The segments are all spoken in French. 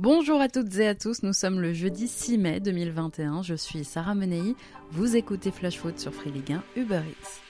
Bonjour à toutes et à tous, nous sommes le jeudi 6 mai 2021, je suis Sarah Menei, vous écoutez Flash Foot sur Free Ligue 1 Uber Eats.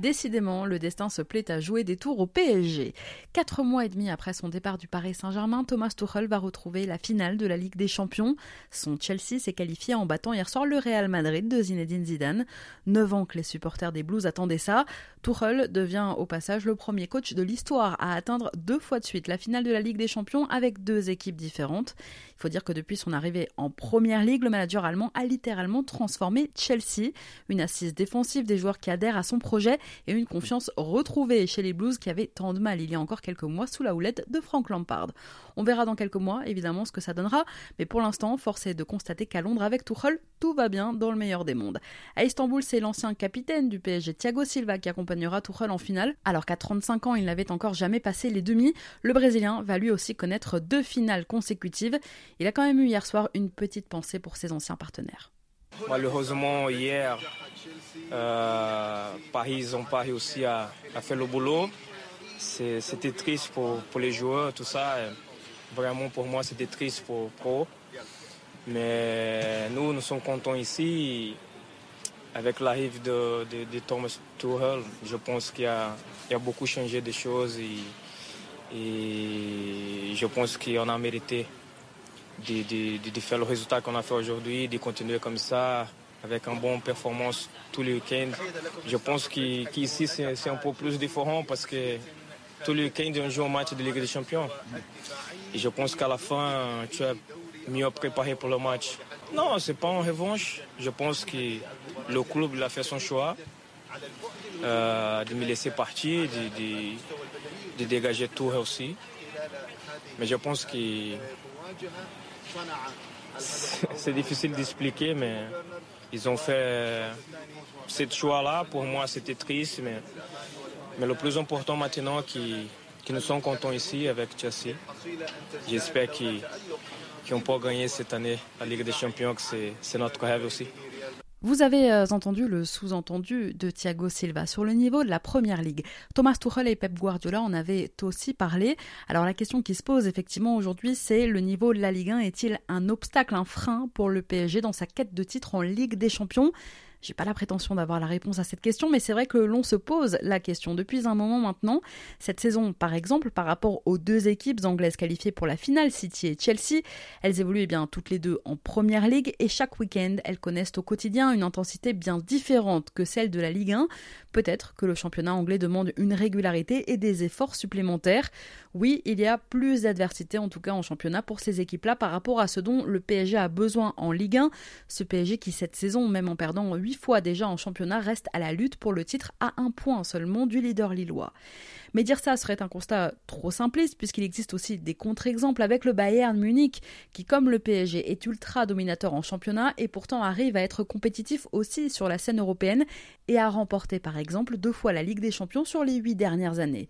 Décidément, le destin se plaît à jouer des tours au PSG. Quatre mois et demi après son départ du Paris Saint-Germain, Thomas Tuchel va retrouver la finale de la Ligue des Champions. Son Chelsea s'est qualifié en battant hier soir le Real Madrid de Zinedine Zidane. Neuf ans que les supporters des Blues attendaient ça. Tuchel devient au passage le premier coach de l'histoire à atteindre deux fois de suite la finale de la Ligue des Champions avec deux équipes différentes. Il faut dire que depuis son arrivée en première ligue, le manager allemand a littéralement transformé Chelsea, une assise défensive des joueurs qui adhèrent à son projet et une confiance retrouvée chez les Blues qui avaient tant de mal il y a encore quelques mois sous la houlette de Frank Lampard. On verra dans quelques mois évidemment ce que ça donnera, mais pour l'instant, force est de constater qu'à Londres avec Tuchel, tout va bien dans le meilleur des mondes. À Istanbul, c'est l'ancien capitaine du PSG Thiago Silva qui accompagnera Tuchel en finale, alors qu'à 35 ans, il n'avait encore jamais passé les demi. Le Brésilien va lui aussi connaître deux finales consécutives. Il a quand même eu hier soir une petite pensée pour ses anciens partenaires. Malheureusement, hier, euh, Paris n'ont pas réussi à, faire le boulot. C'était triste pour, les joueurs, tout ça. Vraiment, pour moi, c'était triste pour Pro. Mais nous, nous sommes contents ici. Avec l'arrivée de, Thomas Tuchel, je pense qu'il y, a, beaucoup changé des choses et, je pense qu'on a mérité de, faire le résultat qu'on a fait aujourd'hui, de continuer comme ça, avec une bonne performance tous les week-ends. Je pense qu'ici, c'est un peu plus différent parce que tous les week-ends, on joue un match de Ligue des Champions. Et je pense qu'à la fin, tu es mieux préparé pour le match. Non, c'est pas en revanche. Je pense que le club a fait son choix euh, de me laisser partir, de, de dégager tout aussi. Mais je pense que c'est difficile d'expliquer, mais ils ont fait ce choix-là. Pour moi, c'était triste, mais, mais le plus important maintenant, qui, qui nous sommes contents ici avec Chelsea. J'espère qu'ils qu peut gagner cette année la Ligue des Champions, que c'est notre rêve aussi. Vous avez euh, entendu le sous-entendu de Thiago Silva sur le niveau de la première ligue. Thomas Tuchel et Pep Guardiola en avaient aussi parlé. Alors la question qui se pose effectivement aujourd'hui, c'est le niveau de la Ligue 1 est-il un obstacle, un frein pour le PSG dans sa quête de titre en Ligue des Champions? J'ai pas la prétention d'avoir la réponse à cette question, mais c'est vrai que l'on se pose la question depuis un moment maintenant. Cette saison, par exemple, par rapport aux deux équipes anglaises qualifiées pour la finale, City et Chelsea, elles évoluent eh bien toutes les deux en première ligue et chaque week-end, elles connaissent au quotidien une intensité bien différente que celle de la Ligue 1. Peut-être que le championnat anglais demande une régularité et des efforts supplémentaires. Oui, il y a plus d'adversité, en tout cas en championnat, pour ces équipes-là par rapport à ce dont le PSG a besoin en Ligue 1. Ce PSG qui, cette saison, même en perdant 8 fois déjà en championnat, reste à la lutte pour le titre à un point seulement du leader lillois. Mais dire ça serait un constat trop simpliste puisqu'il existe aussi des contre-exemples avec le Bayern Munich qui, comme le PSG, est ultra dominateur en championnat et pourtant arrive à être compétitif aussi sur la scène européenne et à remporter par exemple deux fois la Ligue des Champions sur les huit dernières années.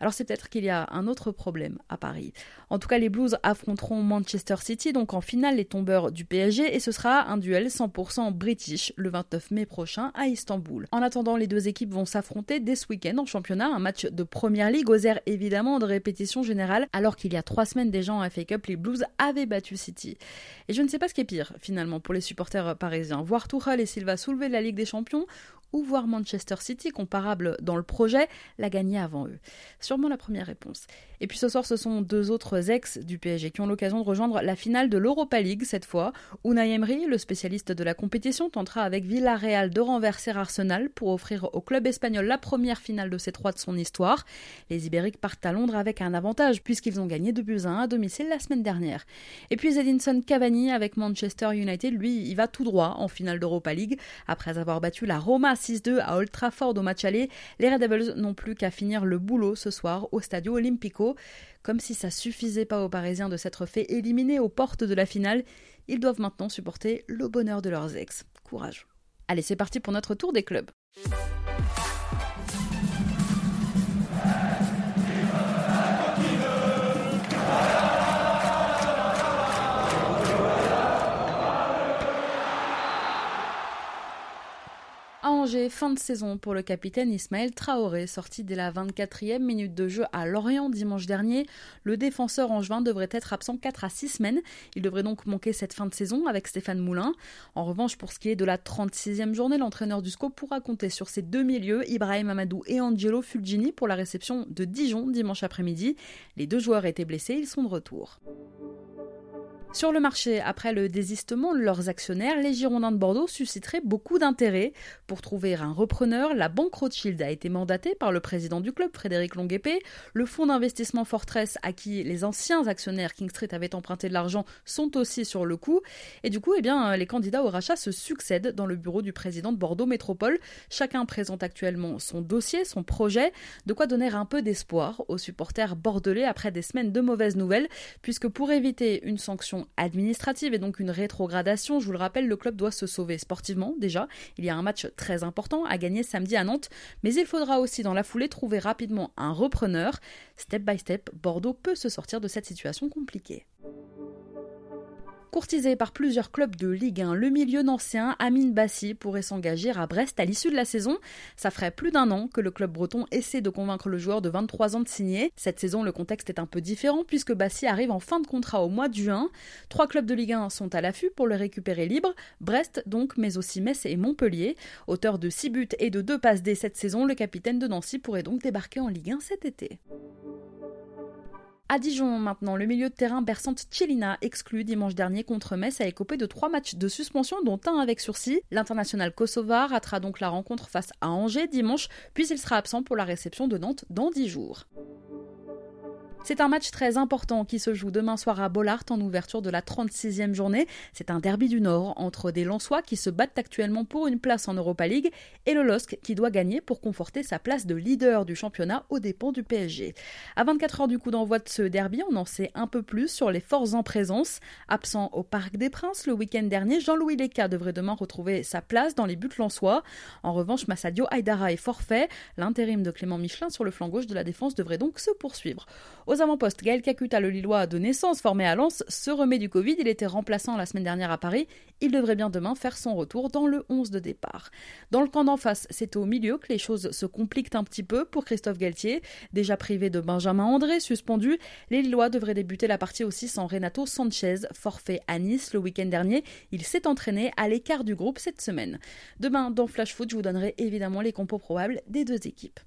Alors c'est peut-être qu'il y a un autre problème à Paris. En tout cas, les Blues affronteront Manchester City, donc en finale les tombeurs du PSG, et ce sera un duel 100% british le 29 mai prochain à Istanbul. En attendant, les deux équipes vont s'affronter dès ce week-end en championnat, un match de première ligue aux airs évidemment de répétition générale, alors qu'il y a trois semaines déjà en FA Cup, les Blues avaient battu City. Et je ne sais pas ce qui est pire finalement pour les supporters parisiens, voir Tuchel et Silva soulever la Ligue des Champions ou voir Manchester City, comparable dans le projet, la gagner avant eux Sûrement la première réponse. Et puis ce soir, ce sont deux autres ex du PSG qui ont l'occasion de rejoindre la finale de l'Europa League cette fois. Unai Emery, le spécialiste de la compétition, tentera avec Villarreal de renverser Arsenal pour offrir au club espagnol la première finale de ces trois de son histoire. Les Ibériques partent à Londres avec un avantage puisqu'ils ont gagné 2 buts à 1 à domicile la semaine dernière. Et puis Edinson Cavani avec Manchester United, lui, il va tout droit en finale d'Europa League après avoir battu la Roma 6-2 à Old Trafford au match aller. Les Red Devils n'ont plus qu'à finir le boulot ce soir au Stadio Olimpico. Comme si ça suffisait pas aux Parisiens de s'être fait éliminer aux portes de la finale, ils doivent maintenant supporter le bonheur de leurs ex. Courage. Allez, c'est parti pour notre tour des clubs. Fin de saison pour le capitaine Ismaël Traoré, sorti dès la 24e minute de jeu à Lorient dimanche dernier. Le défenseur angevin devrait être absent 4 à 6 semaines. Il devrait donc manquer cette fin de saison avec Stéphane Moulin. En revanche, pour ce qui est de la 36e journée, l'entraîneur du SCO pourra compter sur ses deux milieux, Ibrahim Amadou et Angelo Fulgini, pour la réception de Dijon dimanche après-midi. Les deux joueurs étaient blessés, ils sont de retour. Sur le marché, après le désistement de leurs actionnaires, les Girondins de Bordeaux susciteraient beaucoup d'intérêt. Pour trouver un repreneur, la banque Rothschild a été mandatée par le président du club, Frédéric Longuepé. Le fonds d'investissement Fortress, à qui les anciens actionnaires King Street avaient emprunté de l'argent, sont aussi sur le coup. Et du coup, eh bien, les candidats au rachat se succèdent dans le bureau du président de Bordeaux Métropole. Chacun présente actuellement son dossier, son projet, de quoi donner un peu d'espoir aux supporters bordelais après des semaines de mauvaises nouvelles, puisque pour éviter une sanction administrative et donc une rétrogradation. Je vous le rappelle, le club doit se sauver sportivement déjà. Il y a un match très important à gagner samedi à Nantes, mais il faudra aussi dans la foulée trouver rapidement un repreneur. Step by step, Bordeaux peut se sortir de cette situation compliquée. Courtisé par plusieurs clubs de Ligue 1, le milieu nancéen Amine Bassi pourrait s'engager à Brest à l'issue de la saison. Ça ferait plus d'un an que le club breton essaie de convaincre le joueur de 23 ans de signer. Cette saison, le contexte est un peu différent puisque Bassi arrive en fin de contrat au mois de juin. Trois clubs de Ligue 1 sont à l'affût pour le récupérer libre. Brest donc, mais aussi Metz et Montpellier. Auteur de 6 buts et de 2 passes dès cette saison, le capitaine de Nancy pourrait donc débarquer en Ligue 1 cet été. À Dijon maintenant, le milieu de terrain Bersante Chelina exclu dimanche dernier contre Metz a écopé de trois matchs de suspension dont un avec sursis. L'international kosovar ratera donc la rencontre face à Angers dimanche, puis il sera absent pour la réception de Nantes dans dix jours. C'est un match très important qui se joue demain soir à Bollard en ouverture de la 36e journée. C'est un derby du Nord entre des Lensois qui se battent actuellement pour une place en Europa League et le LOSC qui doit gagner pour conforter sa place de leader du championnat aux dépens du PSG. À 24 heures du coup d'envoi de ce derby, on en sait un peu plus sur les forces en présence. Absent au Parc des Princes le week-end dernier, Jean-Louis Leca devrait demain retrouver sa place dans les buts lensois. En revanche, Massadio Aydara est forfait. L'intérim de Clément Michelin sur le flanc gauche de la défense devrait donc se poursuivre. Avant-postes, Gaël Kakuta, le Lillois de naissance formé à Lens, se remet du Covid. Il était remplaçant la semaine dernière à Paris. Il devrait bien demain faire son retour dans le 11 de départ. Dans le camp d'en face, c'est au milieu que les choses se compliquent un petit peu pour Christophe Galtier. Déjà privé de Benjamin André, suspendu, les Lillois devraient débuter la partie aussi sans Renato Sanchez, forfait à Nice le week-end dernier. Il s'est entraîné à l'écart du groupe cette semaine. Demain, dans Flash Foot, je vous donnerai évidemment les compos probables des deux équipes.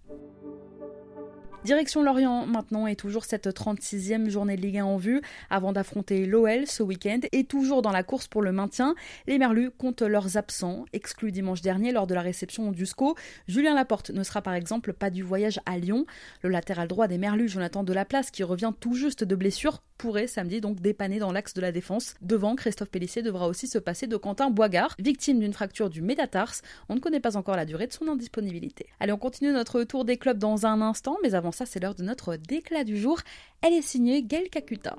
Direction Lorient maintenant et toujours cette 36e journée de Ligue 1 en vue avant d'affronter l'OL ce week-end et toujours dans la course pour le maintien. Les Merlus comptent leurs absents, exclus dimanche dernier lors de la réception du SCO. Julien Laporte ne sera par exemple pas du voyage à Lyon. Le latéral droit des Merlus, Jonathan Delaplace, qui revient tout juste de blessure, pourrait samedi donc dépanner dans l'axe de la défense. Devant, Christophe Pellissier devra aussi se passer de Quentin Boigard, victime d'une fracture du métatarse. On ne connaît pas encore la durée de son indisponibilité. Allez, on continue notre tour des clubs dans un instant, mais avant ça, c'est l'heure de notre déclat du jour. Elle est signée Gail Kakuta.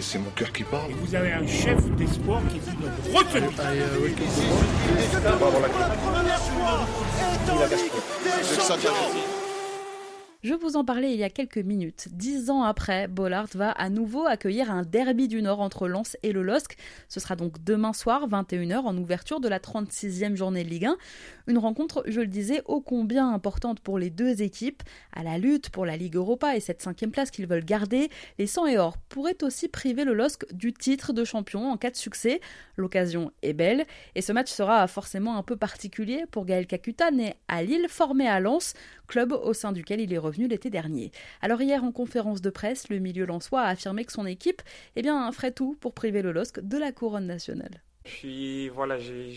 C'est mon cœur qui parle. Et vous avez un chef d'espoir qui dit de retenir. Je vous en parlais il y a quelques minutes. Dix ans après, Bollard va à nouveau accueillir un derby du Nord entre Lens et le LOSC. Ce sera donc demain soir, 21h, en ouverture de la 36e journée de Ligue 1. Une rencontre, je le disais, ô combien importante pour les deux équipes. À la lutte pour la Ligue Europa et cette cinquième place qu'ils veulent garder, les 100 et or pourraient aussi priver le LOSC du titre de champion en cas de succès. L'occasion est belle et ce match sera forcément un peu particulier pour Gaël Kakuta, né à Lille, formé à Lens, club au sein duquel il est revenu l'été dernier. Alors hier en conférence de presse, le milieu lensois a affirmé que son équipe eh bien, ferait tout pour priver le LOSC de la couronne nationale. Puis voilà, je,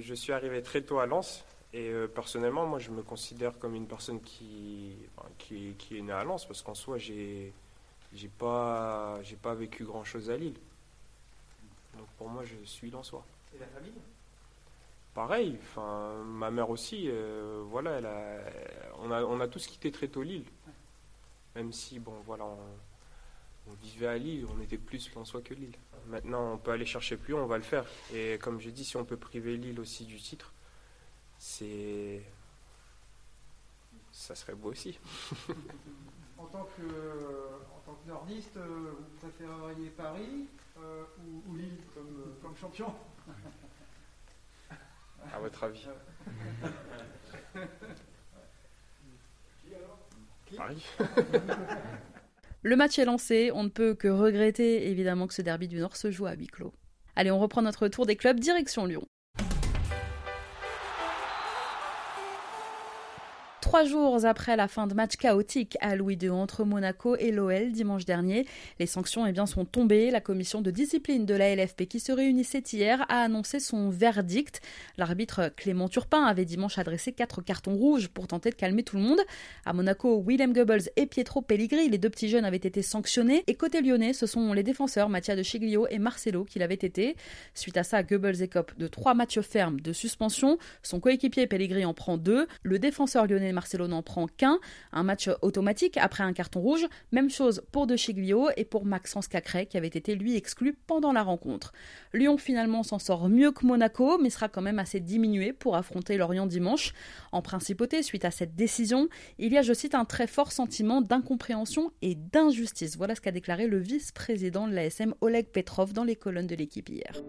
je, suis arrivé très tôt à Lens et euh, personnellement, moi je me considère comme une personne qui, qui, qui, est née à Lens parce qu'en soi, j'ai j'ai pas, j'ai pas vécu grand chose à Lille. Donc pour moi, je suis lensois. Et la famille? Pareil, enfin, ma mère aussi, euh, voilà, elle a, on, a, on a tous quitté très tôt Lille. Même si, bon, voilà, on, vivait à Lille, on était plus François que Lille. Maintenant, on peut aller chercher plus, on va le faire. Et comme je dis, si on peut priver Lille aussi du titre, c'est ça serait beau aussi. en, tant que, en tant que nordiste, vous préféreriez Paris ou, ou, Lille comme, comme champion? À votre avis. Paris. Le match est lancé, on ne peut que regretter évidemment que ce derby du Nord se joue à huis clos. Allez, on reprend notre tour des clubs, direction Lyon. Trois jours après la fin de match chaotique à Louis II entre Monaco et l'OL dimanche dernier, les sanctions eh bien, sont tombées. La commission de discipline de la LFP qui se réunissait hier a annoncé son verdict. L'arbitre Clément Turpin avait dimanche adressé quatre cartons rouges pour tenter de calmer tout le monde. À Monaco, Willem Goebbels et Pietro Pellegrini, les deux petits jeunes, avaient été sanctionnés. Et côté lyonnais, ce sont les défenseurs Mattia de Chiglio et Marcelo qui l'avaient été. Suite à ça, Goebbels écope de trois matchs fermes de suspension. Son coéquipier Pellegrini en prend deux. Le défenseur lyonnais Marcelo n'en prend qu'un, un match automatique après un carton rouge. Même chose pour De Chiglio et pour Maxence Cacré qui avait été lui exclu pendant la rencontre. Lyon finalement s'en sort mieux que Monaco, mais sera quand même assez diminué pour affronter Lorient dimanche. En principauté, suite à cette décision, il y a, je cite, un très fort sentiment d'incompréhension et d'injustice. Voilà ce qu'a déclaré le vice-président de l'ASM Oleg Petrov dans les colonnes de l'équipe hier.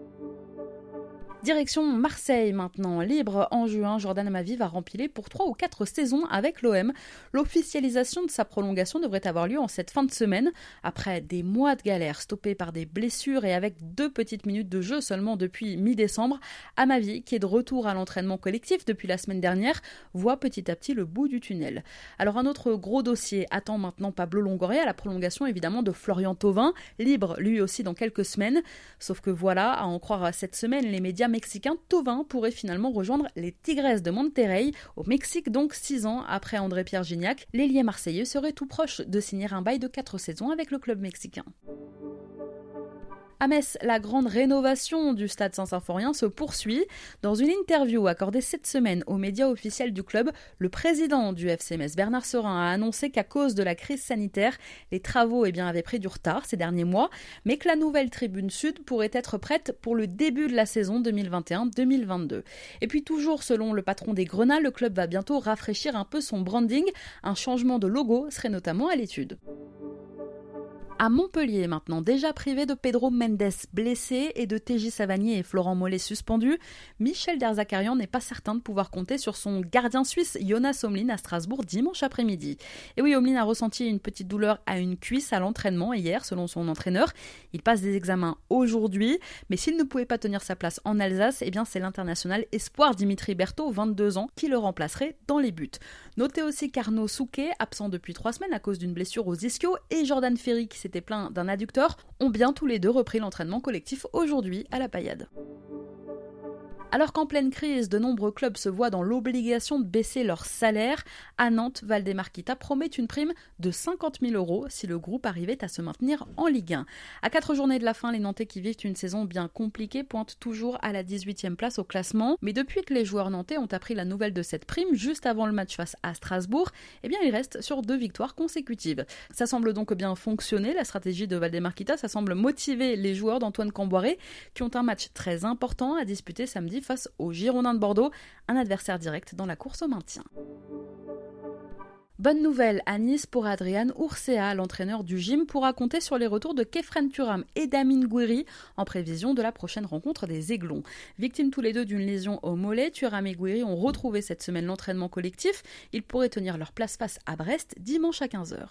Direction Marseille maintenant. Libre en juin, Jordan Amavi va remplir pour trois ou quatre saisons avec l'OM. L'officialisation de sa prolongation devrait avoir lieu en cette fin de semaine. Après des mois de galère stoppés par des blessures et avec deux petites minutes de jeu seulement depuis mi-décembre, Amavi, qui est de retour à l'entraînement collectif depuis la semaine dernière, voit petit à petit le bout du tunnel. Alors un autre gros dossier attend maintenant Pablo Longoria, la prolongation évidemment de Florian Thauvin, libre lui aussi dans quelques semaines. Sauf que voilà, à en croire cette semaine, les médias mexicain Tovin pourrait finalement rejoindre les Tigres de Monterrey au Mexique donc six ans après André-Pierre Gignac. L'ailier marseillais serait tout proche de signer un bail de quatre saisons avec le club mexicain. À Metz, la grande rénovation du stade Saint-Symphorien se poursuit. Dans une interview accordée cette semaine aux médias officiels du club, le président du FC Metz, Bernard Serin, a annoncé qu'à cause de la crise sanitaire, les travaux eh bien, avaient pris du retard ces derniers mois, mais que la nouvelle tribune sud pourrait être prête pour le début de la saison 2021-2022. Et puis toujours selon le patron des Grenats, le club va bientôt rafraîchir un peu son branding. Un changement de logo serait notamment à l'étude. À Montpellier maintenant, déjà privé de Pedro Mendes blessé et de TJ Savanier et Florent Mollet suspendus, Michel Derzakarian n'est pas certain de pouvoir compter sur son gardien suisse Jonas Omlin à Strasbourg dimanche après-midi. Et oui, Omlin a ressenti une petite douleur à une cuisse à l'entraînement hier selon son entraîneur. Il passe des examens aujourd'hui, mais s'il ne pouvait pas tenir sa place en Alsace, eh bien c'est l'international espoir Dimitri Berthaud, 22 ans, qui le remplacerait dans les buts. Notez aussi qu'Arnaud Souquet, absent depuis trois semaines à cause d'une blessure aux ischios, et Jordan Ferry qui s'était plaint d'un adducteur, ont bien tous les deux repris l'entraînement collectif aujourd'hui à la paillade. Alors qu'en pleine crise, de nombreux clubs se voient dans l'obligation de baisser leur salaire, à Nantes, Valdemarquita promet une prime de 50 000 euros si le groupe arrivait à se maintenir en Ligue 1. À quatre journées de la fin, les Nantais qui vivent une saison bien compliquée pointent toujours à la 18e place au classement. Mais depuis que les joueurs nantais ont appris la nouvelle de cette prime, juste avant le match face à Strasbourg, eh bien ils restent sur deux victoires consécutives. Ça semble donc bien fonctionner, la stratégie de Valdemarquita, ça semble motiver les joueurs d'Antoine Camboiré qui ont un match très important à disputer samedi face aux Girondins de Bordeaux, un adversaire direct dans la course au maintien. Bonne nouvelle à Nice pour Adrian Ursea, l'entraîneur du gym, pourra compter sur les retours de Kefren Turam et Damien Gouiri en prévision de la prochaine rencontre des Aiglons. Victimes tous les deux d'une lésion au mollet, Turam et Gouiri ont retrouvé cette semaine l'entraînement collectif. Ils pourraient tenir leur place face à Brest dimanche à 15h.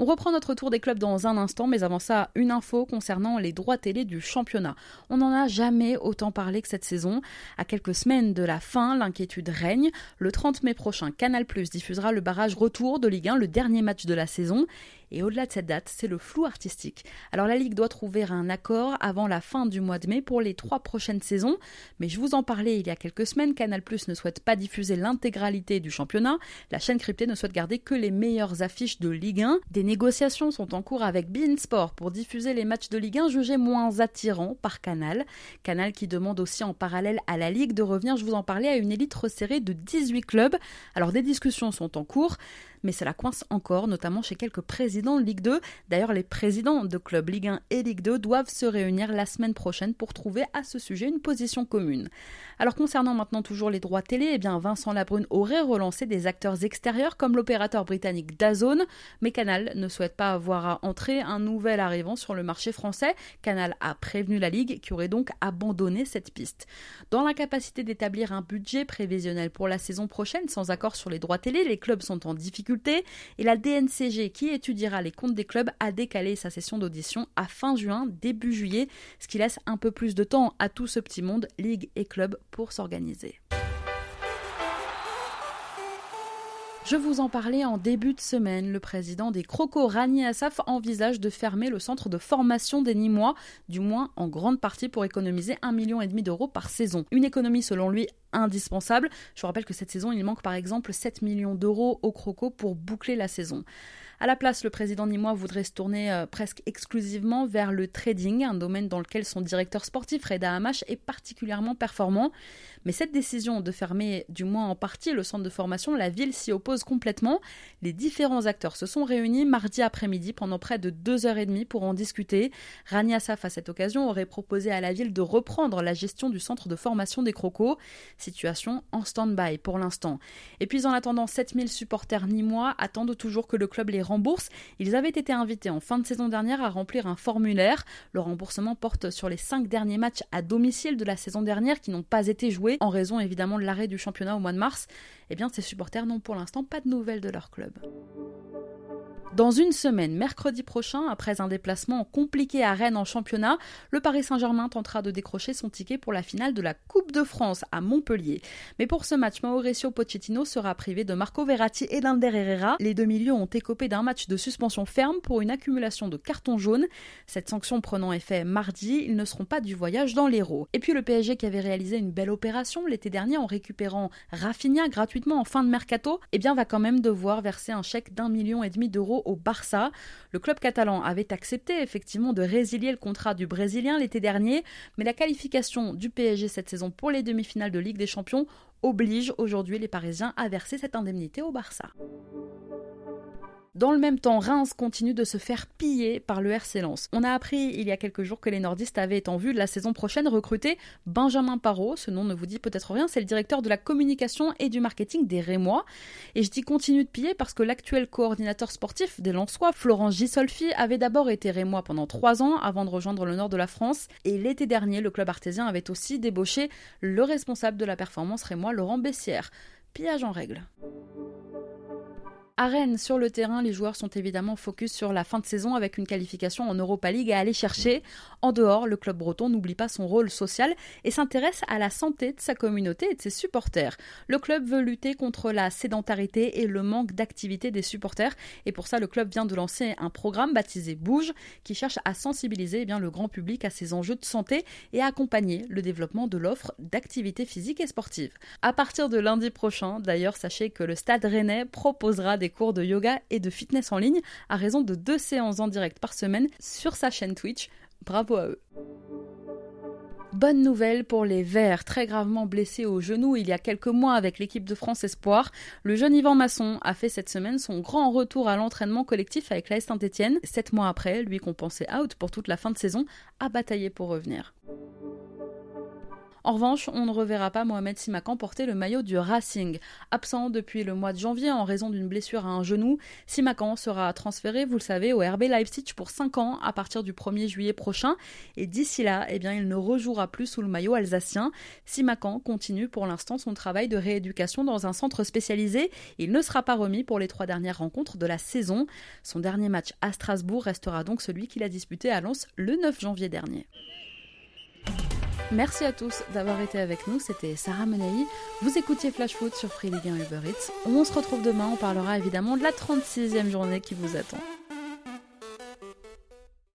On reprend notre tour des clubs dans un instant, mais avant ça, une info concernant les droits télé du championnat. On n'en a jamais autant parlé que cette saison. À quelques semaines de la fin, l'inquiétude règne. Le 30 mai prochain, Canal Plus diffusera le barrage retour de Ligue 1, le dernier match de la saison. Et au-delà de cette date, c'est le flou artistique. Alors la Ligue doit trouver un accord avant la fin du mois de mai pour les trois prochaines saisons. Mais je vous en parlais il y a quelques semaines, Canal Plus ne souhaite pas diffuser l'intégralité du championnat. La chaîne cryptée ne souhaite garder que les meilleures affiches de Ligue 1. Des négociations sont en cours avec Bein Sport pour diffuser les matchs de Ligue 1 jugés moins attirants par Canal. Canal qui demande aussi en parallèle à la Ligue de revenir, je vous en parlais, à une élite resserrée de 18 clubs. Alors des discussions sont en cours. Mais cela coince encore, notamment chez quelques présidents de Ligue 2. D'ailleurs, les présidents de clubs Ligue 1 et Ligue 2 doivent se réunir la semaine prochaine pour trouver à ce sujet une position commune. Alors concernant maintenant toujours les droits télé, eh bien Vincent Labrune aurait relancé des acteurs extérieurs comme l'opérateur britannique Dazone, mais Canal ne souhaite pas avoir à entrer un nouvel arrivant sur le marché français. Canal a prévenu la Ligue qui aurait donc abandonné cette piste. Dans l'incapacité d'établir un budget prévisionnel pour la saison prochaine sans accord sur les droits télé, les clubs sont en difficulté et la DNCG qui étudiera les comptes des clubs a décalé sa session d'audition à fin juin, début juillet, ce qui laisse un peu plus de temps à tout ce petit monde, ligue et club, pour s'organiser. Je vous en parlais en début de semaine. Le président des Crocos, Rani Assaf, envisage de fermer le centre de formation des Nîmois, du moins en grande partie pour économiser un million et demi d'euros par saison. Une économie selon lui indispensable. Je vous rappelle que cette saison, il manque par exemple 7 millions d'euros aux Crocos pour boucler la saison. À la place, le président nîmois voudrait se tourner euh, presque exclusivement vers le trading, un domaine dans lequel son directeur sportif, Reda Hamash, est particulièrement performant. Mais cette décision de fermer, du moins en partie, le centre de formation, la ville s'y oppose complètement. Les différents acteurs se sont réunis mardi après-midi pendant près de deux heures et demie pour en discuter. Rani Assaf, à cette occasion, aurait proposé à la ville de reprendre la gestion du centre de formation des crocos. Situation en stand-by pour l'instant. Et puis en attendant, 7000 supporters nîmois attendent toujours que le club les Ils avaient été invités en fin de saison dernière à remplir un formulaire. Le remboursement porte sur les cinq derniers matchs à domicile de la saison dernière qui n'ont pas été joués en raison évidemment de l'arrêt du championnat au mois de mars, eh bien ces supporters n'ont pour l'instant pas de nouvelles de leur club. Dans une semaine, mercredi prochain, après un déplacement compliqué à Rennes en championnat, le Paris Saint-Germain tentera de décrocher son ticket pour la finale de la Coupe de France à Montpellier. Mais pour ce match, Mauricio Pochettino sera privé de Marco Verratti et d'Ander Herrera. Les deux milieux ont écopé d'un match de suspension ferme pour une accumulation de cartons jaunes. Cette sanction prenant effet mardi, ils ne seront pas du voyage dans l'Hérault. Et puis le PSG qui avait réalisé une belle opération l'été dernier en récupérant Rafinha gratuitement en fin de mercato, eh bien va quand même devoir verser un chèque d'un million et demi d'euros au Barça. Le club catalan avait accepté effectivement de résilier le contrat du Brésilien l'été dernier, mais la qualification du PSG cette saison pour les demi-finales de Ligue des Champions oblige aujourd'hui les Parisiens à verser cette indemnité au Barça. Dans le même temps, Reims continue de se faire piller par le RC Lens. On a appris il y a quelques jours que les nordistes avaient en vue de la saison prochaine recruter Benjamin Parot. Ce nom ne vous dit peut-être rien, c'est le directeur de la communication et du marketing des Rémois. Et je dis continue de piller parce que l'actuel coordinateur sportif des Lensois, Florent Gisolfi, avait d'abord été Rémois pendant trois ans avant de rejoindre le nord de la France. Et l'été dernier, le club artésien avait aussi débauché le responsable de la performance Rémois, Laurent Bessière. Pillage en règle. À Rennes, sur le terrain, les joueurs sont évidemment focus sur la fin de saison avec une qualification en Europa League à aller chercher. En dehors, le club breton n'oublie pas son rôle social et s'intéresse à la santé de sa communauté et de ses supporters. Le club veut lutter contre la sédentarité et le manque d'activité des supporters et pour ça, le club vient de lancer un programme baptisé Bouge qui cherche à sensibiliser eh bien, le grand public à ces enjeux de santé et à accompagner le développement de l'offre d'activité physique et sportive. À partir de lundi prochain, d'ailleurs, sachez que le Stade Rennais proposera des cours de yoga et de fitness en ligne à raison de deux séances en direct par semaine sur sa chaîne Twitch. Bravo à eux. Bonne nouvelle pour les Verts, très gravement blessés au genou il y a quelques mois avec l'équipe de France Espoir. Le jeune Yvan Masson a fait cette semaine son grand retour à l'entraînement collectif avec l'AS Saint-Etienne. Sept mois après, lui qu'on pensait out pour toute la fin de saison, a bataillé pour revenir. En revanche, on ne reverra pas Mohamed Simakan porter le maillot du Racing. Absent depuis le mois de janvier en raison d'une blessure à un genou, Simakan sera transféré, vous le savez, au RB Leipzig pour 5 ans à partir du 1er juillet prochain. Et d'ici là, eh bien, il ne rejouera plus sous le maillot alsacien. Simakan continue pour l'instant son travail de rééducation dans un centre spécialisé. Il ne sera pas remis pour les trois dernières rencontres de la saison. Son dernier match à Strasbourg restera donc celui qu'il a disputé à Lens le 9 janvier dernier. Merci à tous d'avoir été avec nous. C'était Sarah Menei. Vous écoutiez Flash Foot sur Free League 1 Uber Eats. On se retrouve demain. On parlera évidemment de la 36e journée qui vous attend.